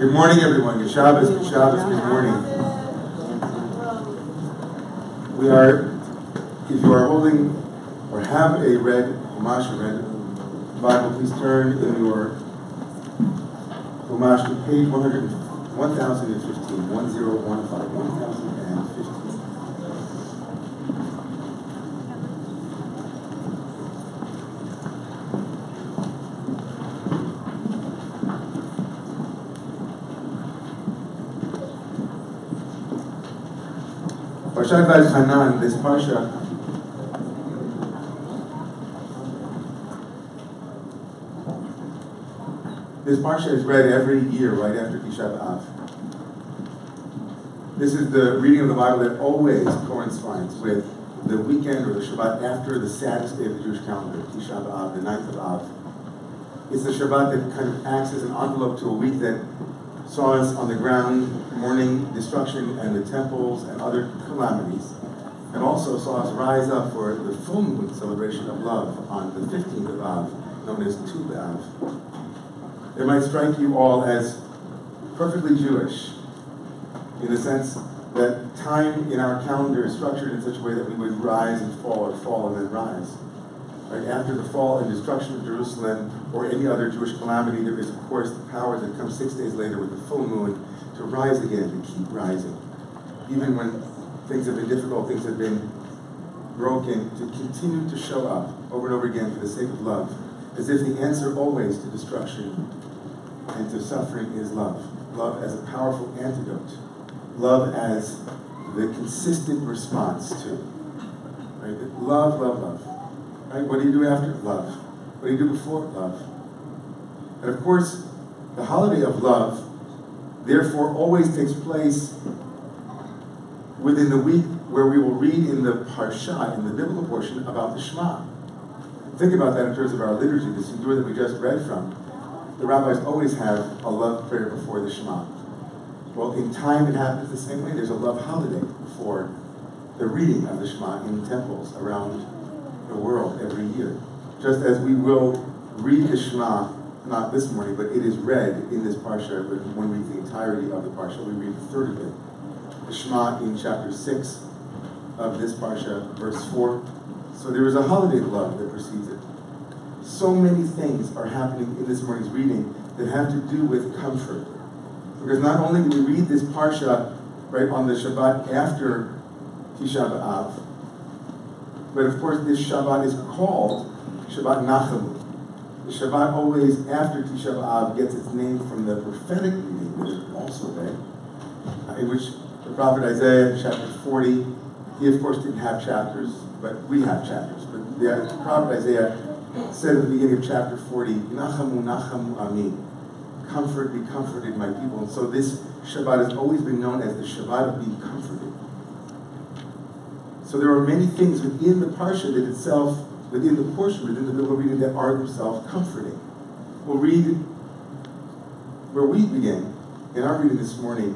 Good morning, everyone. Good Shabbos, good Shabbos, good morning. We are, if you are holding or have a red Chumash, a red Bible, please turn in your Chumash to page 100, 1015, 1015, 1015. This this parsha is read every year right after Tisha B'Av. This is the reading of the Bible that always coincides with the weekend or the Shabbat after the saddest day of the Jewish calendar, Tisha B'Av, the ninth of Av. It's the Shabbat that kind of acts as an envelope to a week that saw us on the ground mourning destruction and the temples and other calamities, and also saw us rise up for the full moon celebration of love on the 15th of Av, known as Tu B'Av. It might strike you all as perfectly Jewish, in the sense that time in our calendar is structured in such a way that we would rise and fall or fall and then rise. Right after the fall and destruction of Jerusalem or any other Jewish calamity, there is, of course, the power that comes six days later with the full moon to rise again, and keep rising. Even when things have been difficult, things have been broken, to continue to show up over and over again for the sake of love, as if the answer always to destruction and to suffering is love. Love as a powerful antidote. Love as the consistent response to. Right? Love, love, love. Right? What do you do after? Love. What do you do before? Love. And of course, the holiday of love, therefore, always takes place within the week where we will read in the Parsha, in the biblical portion, about the Shema. Think about that in terms of our liturgy, the Siddur that we just read from. The rabbis always have a love prayer before the Shema. Well, in time it happens the same way. There's a love holiday for the reading of the Shema in temples around the world every year. Just as we will read the Shema, not this morning, but it is read in this Parsha, but when we read the entirety of the Parsha, we read a third of it. The Shema in chapter 6 of this Parsha, verse 4. So there is a holiday love that precedes it. So many things are happening in this morning's reading that have to do with comfort. Because not only do we read this Parsha right on the Shabbat after Tisha B'Av, but of course this Shabbat is called Shabbat Nachamu. The Shabbat always after Tisha B'Av gets its name from the prophetic which is also uh, in which the prophet Isaiah, chapter 40, he of course didn't have chapters, but we have chapters. But the prophet Isaiah said at the beginning of chapter 40, Nachamu, Nachamu Ami. Comfort, be comforted, my people. And so this Shabbat has always been known as the Shabbat of being comforted. So there are many things within the Parsha that itself, within the portion, within the biblical reading that are themselves comforting. We'll read where we begin in our reading this morning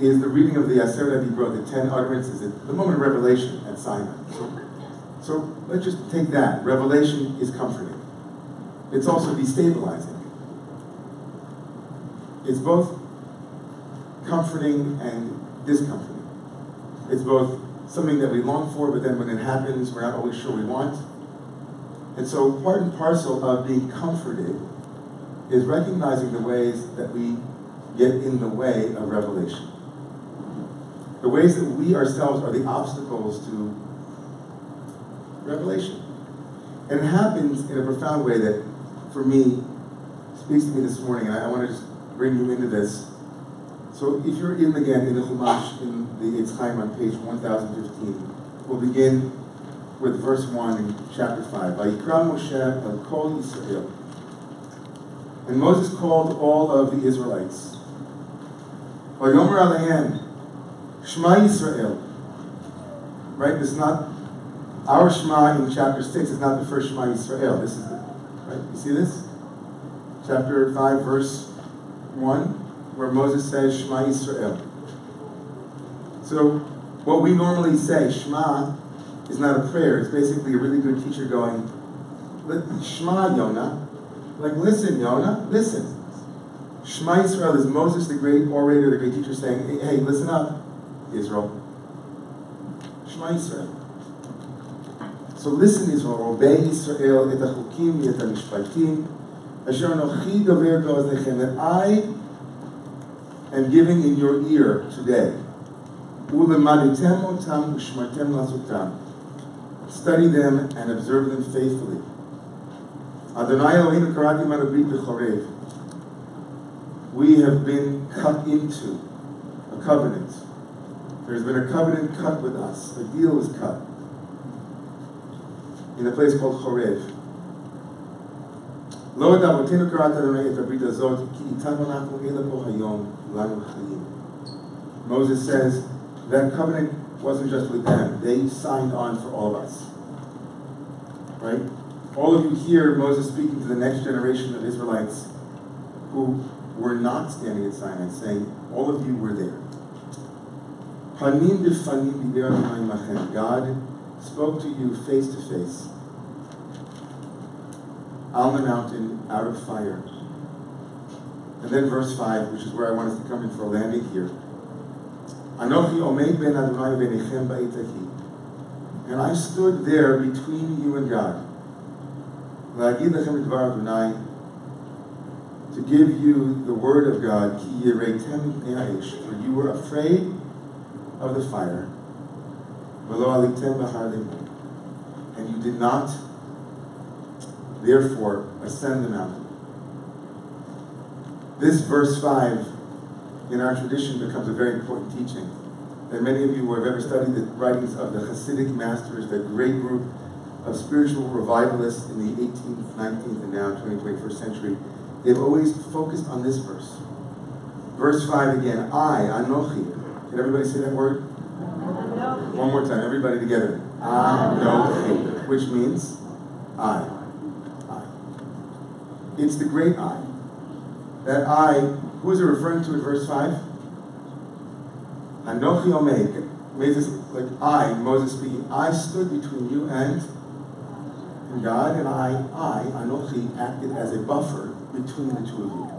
is the reading of the Aseret Dibrot, the ten utterances, at the moment of revelation at Sinai. So let's just take that. Revelation is comforting. It's also destabilizing. It's both comforting and discomforting. It's both something that we long for, but then when it happens, we're not always sure we want. And so part and parcel of being comforted is recognizing the ways that we get in the way of revelation. The ways that we ourselves are the obstacles to revelation. And it happens in a profound way that, for me, speaks to me this morning, and I, want to just bring you into this. So if you're in again in the Chumash, in the Eitz on page 1015, we'll begin with verse 1 in chapter 5. Vayikra Moshe al Kol Yisrael. And Moses called all of the Israelites. Vayomer Alehem, Shema Yisrael. Right? Is not our Shema in chapter 6 is not the first Shema Yisrael. This is the, right? You see this? Chapter 5, verse 1, where Moses says Shema Yisrael. So what we normally say, Shema, is not a prayer. It's basically a really good teacher going, Shema Yonah. Like, listen, Yonah, listen. Shema Israel is Moses, the great orator, the great teacher, saying, hey, listen up, Israel. Shema Israel. So listen, Israel, obey Israel, et hachukim, et hamishpatim, asher anochi dover be'oznechem, that I am giving in your ear today. Ulemaditem otam u'shmartem lasutam Study them and observe them faithfully. Adonai Eloheinu karati manabrit b'chorev. We have been cut into a covenant. There's been a covenant cut with us. A deal was cut in a place called Chorev. לא את אבותינו קראת אדוני את הברית הזאת, כי איתנו אנחנו אלא פה היום, לנו חיים. Moses says, that covenant wasn't just with them. They signed on for all of us. Right? All of you hear Moses speaking to the next generation of Israelites who were not standing at Sinai, saying, all of you were there. God spoke to you face to face on the mountain out of fire. And then verse 5, which is where I want us to come in for a landing here. Anochi omeid ben Adonai v'nechem. And I stood there between you and God. La'agid lechem dvar Adonai, to give you the word of God, ki yireitem ha'esh, for you were afraid of the fire, v'lo alitem and you did not therefore ascend the mountain. This verse 5 in our tradition becomes a very important teaching. And many of you who have ever studied the writings of the Hasidic masters, that great group of spiritual revivalists in the 18th, 19th, and now 20th, 21st century, they've always focused on this verse. Verse 5 again, I, Anochi. Can everybody say that word? Anochi. One more time, everybody together. Anochi, which means I. I. It's the great I. That I, who is it referring to in verse 5? Anochi Omeid. Moses, like I, Moses speaking, I stood between you and, and God, and I, I, Anochi, acted as a buffer between the two of you.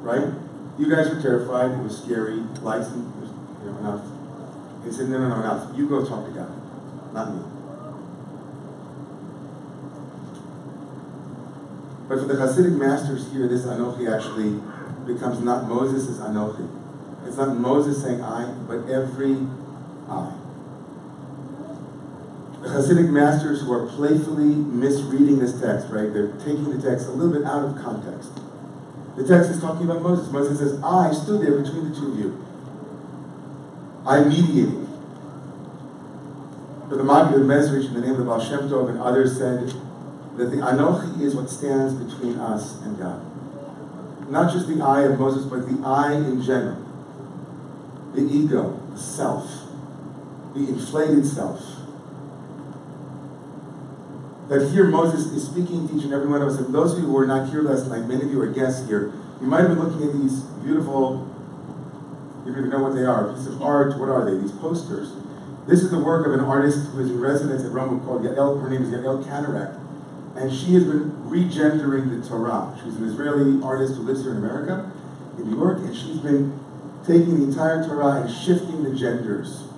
Right? You guys were terrified, it was scary, lights, you know, enough. He said, no, no, no, enough. You go talk to God, not me. But for the Hasidic masters here, this Anochi actually becomes not Moses' Anochi. It's not Moses saying I, but every I. The Hasidic masters who are playfully misreading this text, right? They're taking the text a little bit out of context. The text is talking about Moses. Moses says, I stood there between the two of you. I mediated. But the Maggid of in the name of the Baal Shem Tov and others, said that the Anochi is what stands between us and God. Not just the I of Moses, but the I in general. The ego, the self, the inflated self. That here Moses is speaking to each and every one of us. And those of you who were not here last night, many of you are guests here, you might have been looking at these beautiful, you don't even know what they are, pieces of art, what are they? These posters. This is the work of an artist who is in residence at Rambam called Yael, her name is Yael Kanarek. And she has been regendering the Torah. She's an Israeli artist who lives here in America, in New York, and she's been taking the entire Torah and shifting the genders.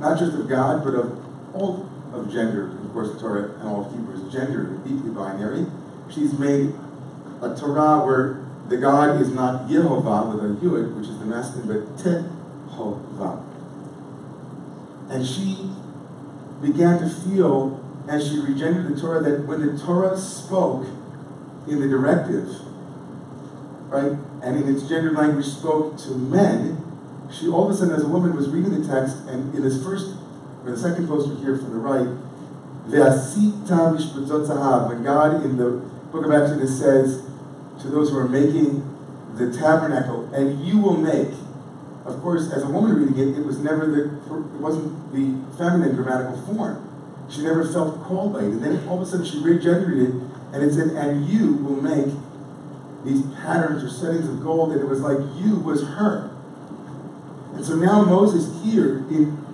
Not just of God, but of all of gender. Of course, the Torah and all of Hebrew is gender, deeply binary. She's made a Torah where the God is not Yehovah with a Yud, which is the masculine, but Tehovah. And she began to feel, as she regendered the Torah, that when the Torah spoke in the directive, right, and in its gendered language spoke to men, she all of a sudden, as a woman, was reading the text, and in this first, or the second poster here from the right, when God in the book of Exodus says to those who are making the tabernacle, and you will make, of course, as a woman reading it, it was never the, it wasn't the feminine grammatical form. She never felt called by it. And then all of a sudden she regendered it, and it said, and you will make these patterns or settings of gold, and it was like you was her. And so now Moses here in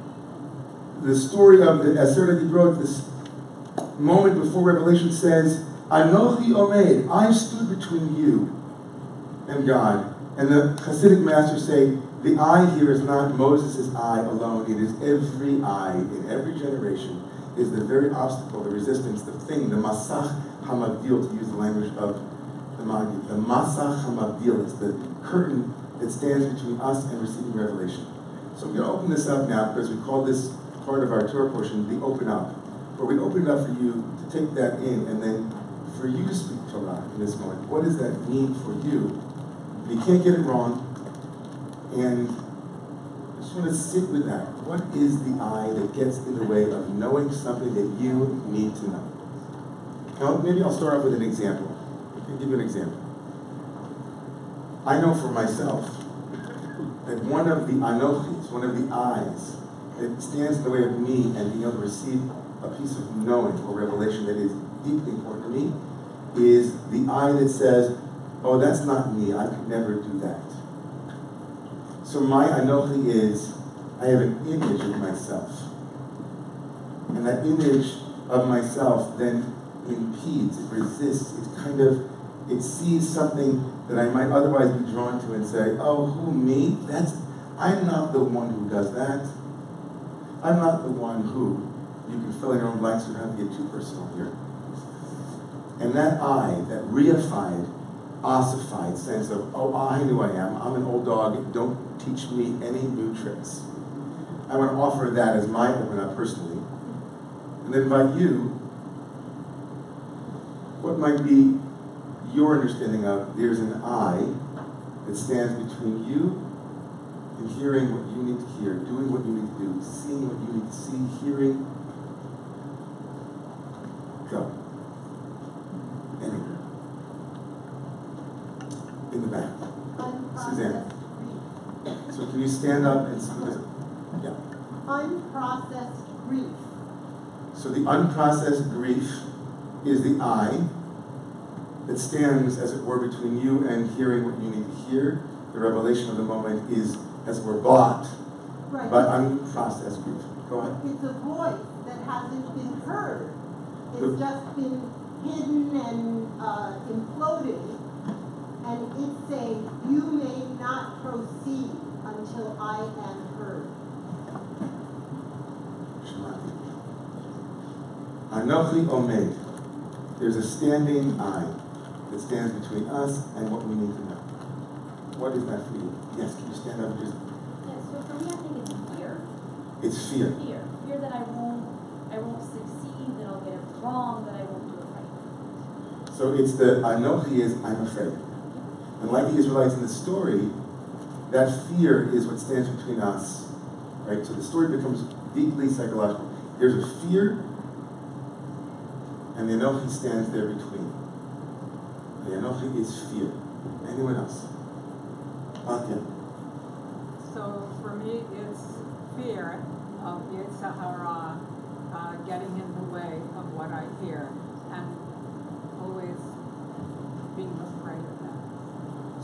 the story of the Aseret Dibrot, this moment before Revelation says, "I Anochi Omeid, I stood between you and God, And the Hasidic masters say the I here is not Moses' I alone, it is every I in every generation is the very obstacle, the resistance, the thing, the masach hamavdil, to use the language of the Maggid. The masach hamavdil is the curtain that stands between us and receiving revelation. So we're going to open this up now because we call this part of our Torah portion the open up. Where we open it up for you to take that in and then for you to speak Torah in this moment. What does that mean for you? You can't get it wrong. And want to sit with that. What is the I that gets in the way of knowing something that you need to know? Now, maybe I'll start off with an example. I'll give you an example. I know for myself that one of the anochis, one of the eyes that stands in the way of me and being able to receive a piece of knowing or revelation that is deeply important to me is the eye that says, oh, that's not me, I could never do that. So my anochi is, I have an image of myself. And that image of myself then impedes, it resists, it kind of, it sees something that I might otherwise be drawn to and say, oh, who, me? That's, I'm not the one who does that. I'm not the one who, you can fill in your own blanks, you don't have to get too personal here. And that I, that reified, ossified sense of, oh, ah, I know I am, I'm an old dog, don't teach me any new tricks. I want to offer that as my open up personally. And invite you, what might be your understanding of there's an I that stands between you and hearing what you need to hear, doing what you need to do, seeing what you need to see, hearing. Go. In the back. Suzanne. So can you stand up and speak? Yeah. Unprocessed grief. So the unprocessed grief is the I that stands, as it were, between you and hearing what you need to hear. The revelation of the moment is, as it were, blocked Right. by unprocessed grief. Go ahead. It's a voice that hasn't been heard. It's just been hidden and uh, imploding. And it saying, you may not proceed until I am heard. Shemati. Anochi Omed. There's a standing I that stands between us and what we need to know. What is that for you? Yes, can you stand up and just, Yeah, so for me, I think it's fear. it's fear. Fear. Fear that I won't, I won't succeed, that I'll get it wrong, that I won't do it right. So it's the Anochi is I'm afraid. And like the Israelites in the story, that fear is what stands between us. Right? So the story becomes deeply psychological. There's a fear, and the Anochi stands there between. The Anochi is fear. Anyone else? Okay. So for me, it's fear of Yetzer Hara uh, getting in the way of what I hear and always being afraid of.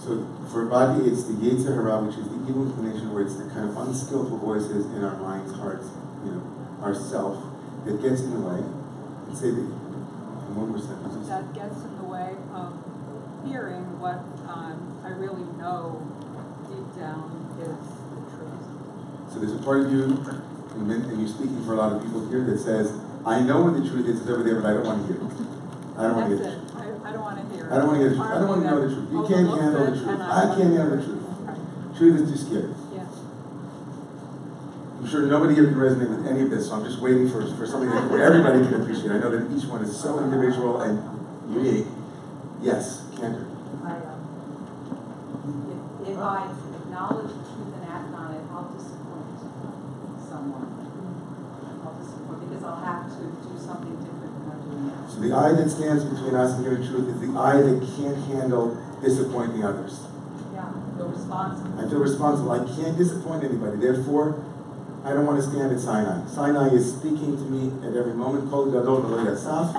So for body, it's the Yetzer Hara, which is the evil inclination, where it's the kind of unskillful voices in our minds, hearts, you know, our self, that gets in the way. And say that in one more sentence. That gets in the way of hearing what um, I really know deep down is the truth. So there's a part of you, and, you're speaking for a lot of people here, that says, I know what the truth is, it's over there, but I don't want to hear it. I don't want to hear it. I, I don't want to hear it. I don't want to hear the truth. I don't want to know the truth. You can't handle the truth. I can't handle the truth. Truth is too scary. Yeah. I'm sure nobody here can resonate with any of this, so I'm just waiting for, for something that everybody can appreciate. I know that each one is so individual and unique. Yes, Cantor. I, um, if, if I acknowledge the truth and act on it, I'll disappoint someone. I'll disappoint, because I'll have to do something different than I'm doing now. So the eye that stands between us and hearing truth is the eye that can't handle disappointing others. Yeah, feel responsible. I feel responsible. I can't disappoint anybody. Therefore, I don't want to stand at Sinai. Sinai is speaking to me at every moment. Kol gadol v'lo yasaf.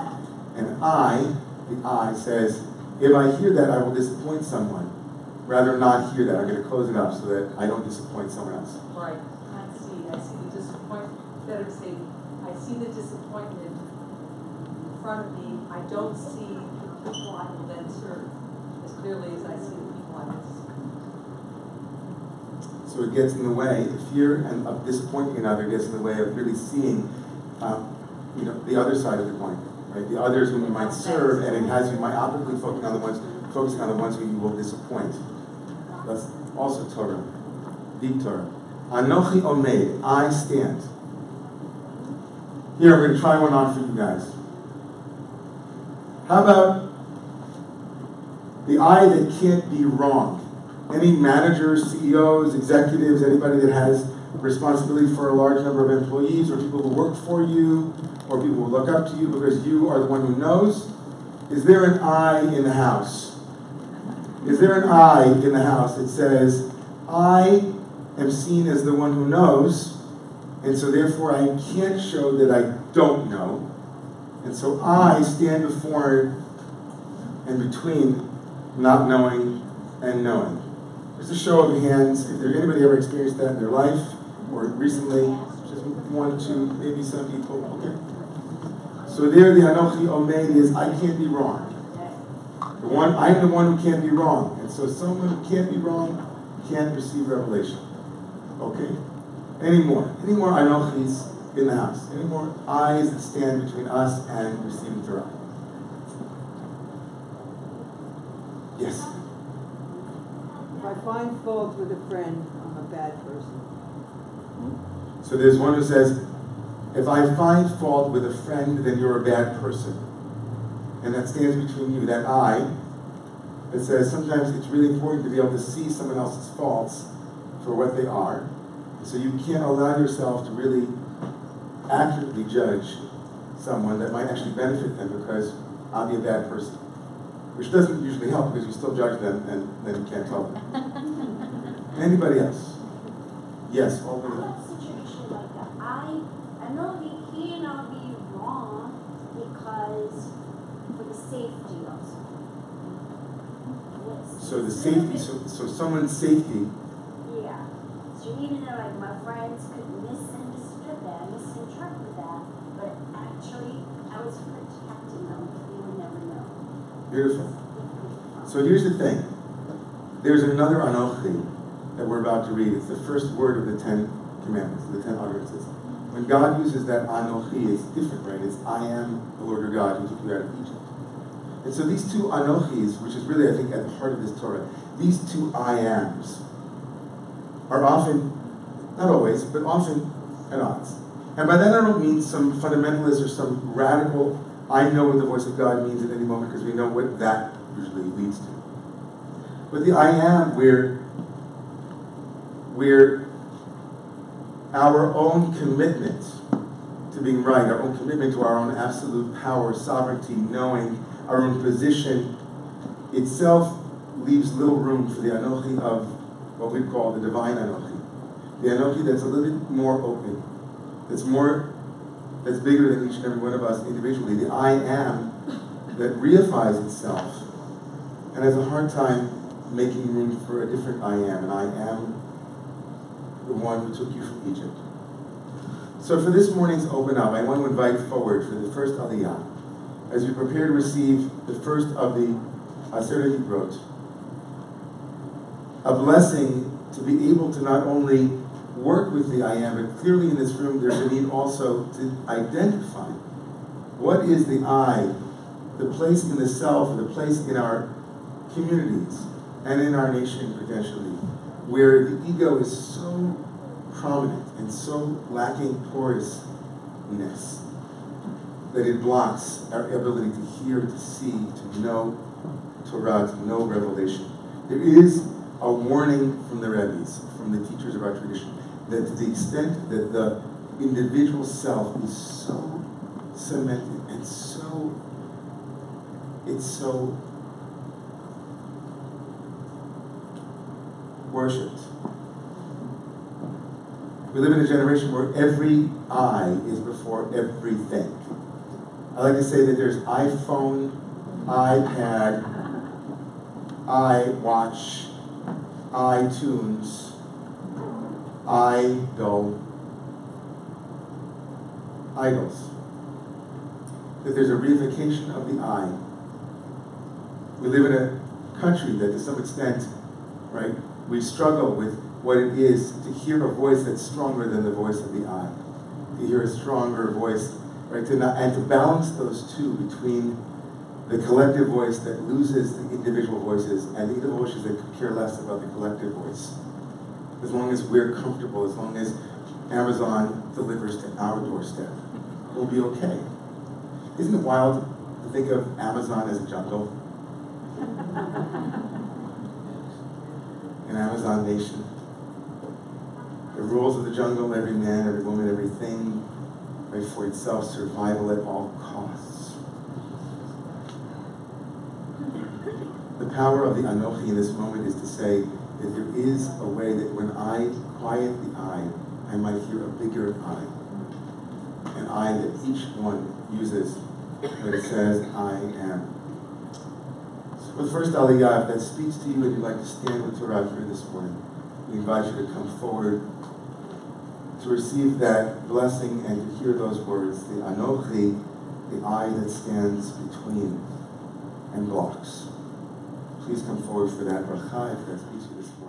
And I, the I, says, if I hear that, I will disappoint someone. Rather not hear that. I'm going to close it up so that I don't disappoint someone else. Right, I see, I see the disappointment, better say, I see the disappointment in front of me. I don't see the people I will then serve as clearly as I see the people I will serve. So it gets in the way, fear and of disappointing another gets in the way of really seeing, um, you know, the other side of the coin, right? The others whom you might serve, and it has you myopically focusing on the ones, focusing on the ones who you will disappoint. That's also Torah, deep Torah. Anochi Omed, I stand. Here, I'm going to try one on for you guys. How about the I that can't be wrong? Any managers, CEOs, executives, anybody that has responsibility for a large number of employees, or people who work for you, or people who look up to you because you are the one who knows? Is there an I in the house? Is there an I in the house that says, I am seen as the one who knows, and so therefore I can't show that I don't know, and so I stand before and between not knowing and knowing. Just a show of hands, if there anybody ever experienced that in their life or recently, just one, two, maybe some people, okay. So there the Anochi Omed is I can't be wrong. The one I'm the one who can't be wrong. And so someone who can't be wrong can't receive revelation. Okay? Any more? Any more Anochis in the house? Any more eyes that stand between us and receiving Torah? Yes. If I find fault with a friend, I'm a bad person. So there's one who says, if I find fault with a friend, then you're a bad person. And that stands between you, that I, that says sometimes it's really important to be able to see someone else's faults for what they are. So you can't allow yourself to really accurately judge someone that might actually benefit them because I'll be a bad person. Which doesn't usually help because you still judge them and then you can't tell them. Anybody else? Yes, over I there. situation like that. I, I know he cannot be wrong because for the safety also. Yes. So the safety, so, so someone's safety, Yeah. So even though like my friends could misunderstood that, that, but actually I was protecting them because they would never know. beautiful. So here's the thing. There's another Anochi that we're about to read. It's the first word of the Ten Commandments, the Ten Utterances. When God uses that Anochi, it's different, right? It's I am the Lord your God who took you out of Egypt. And so these two Anochis, which is really, I think, at the heart of this Torah, these two I ams are often, not always, but often at odds. And by that I don't mean some fundamentalist or some radical, I know what the voice of God means at any moment because we know what that usually leads to. But the I am we're, we're our own commitment to being right, our own commitment to our own absolute power, sovereignty, knowing our own position itself leaves little room for the Anochi of what we call the divine Anochi. The Anochi that's a little bit more open, that's more, that's bigger than each and every one of us individually. The I am that reifies itself and has a hard time making room for a different I am, and I am the one who took you from Egypt. So for this morning's Open Up, I want to invite forward for the first Aliyah, as we prepare to receive the first of the Aseret Dibrot, a blessing to be able to not only work with the I am, but clearly in this room there's a need also to identify what is the I, the place in the self, the place in our communities and in our nation potentially, where the ego is so prominent and so lacking porousness that it blocks our ability to hear, to see, to know Torah, to know revelation. There is a warning from the rabbis, from the teachers of our tradition, that to the extent that the individual self is so cemented and so it's so worshipped. We live in a generation where every I is before everything. I like to say that there's iPhone, iPad, iWatch, iTunes, idol, idols. That there's a reification of the I. We live in a country that to some extent, right, we struggle with what it is to hear a voice that's stronger than the voice of the I. To hear a stronger voice, right? To not, and to balance those two between the collective voice that loses the individual voices and the individual voices that care less about the collective voice. As long as we're comfortable, as long as Amazon delivers to our doorstep, we'll be okay. Isn't it wild to think of Amazon as a jungle? An Amazon nation. The rules of the jungle, every man, every woman, everything, right for itself, survival at all costs. The power of the Anochi in this moment is to say that there is a way that when I quiet the I, I might hear a bigger I. An I that each one uses when it says, I am. So for the first Aliyah, if that speaks to you and you'd like to stand with Torah here this morning, we invite you to come forward to receive that blessing and to hear those words, the Anochi, the I that stands between and blocks. Please come forward for that bracha if that speaks to you this morning.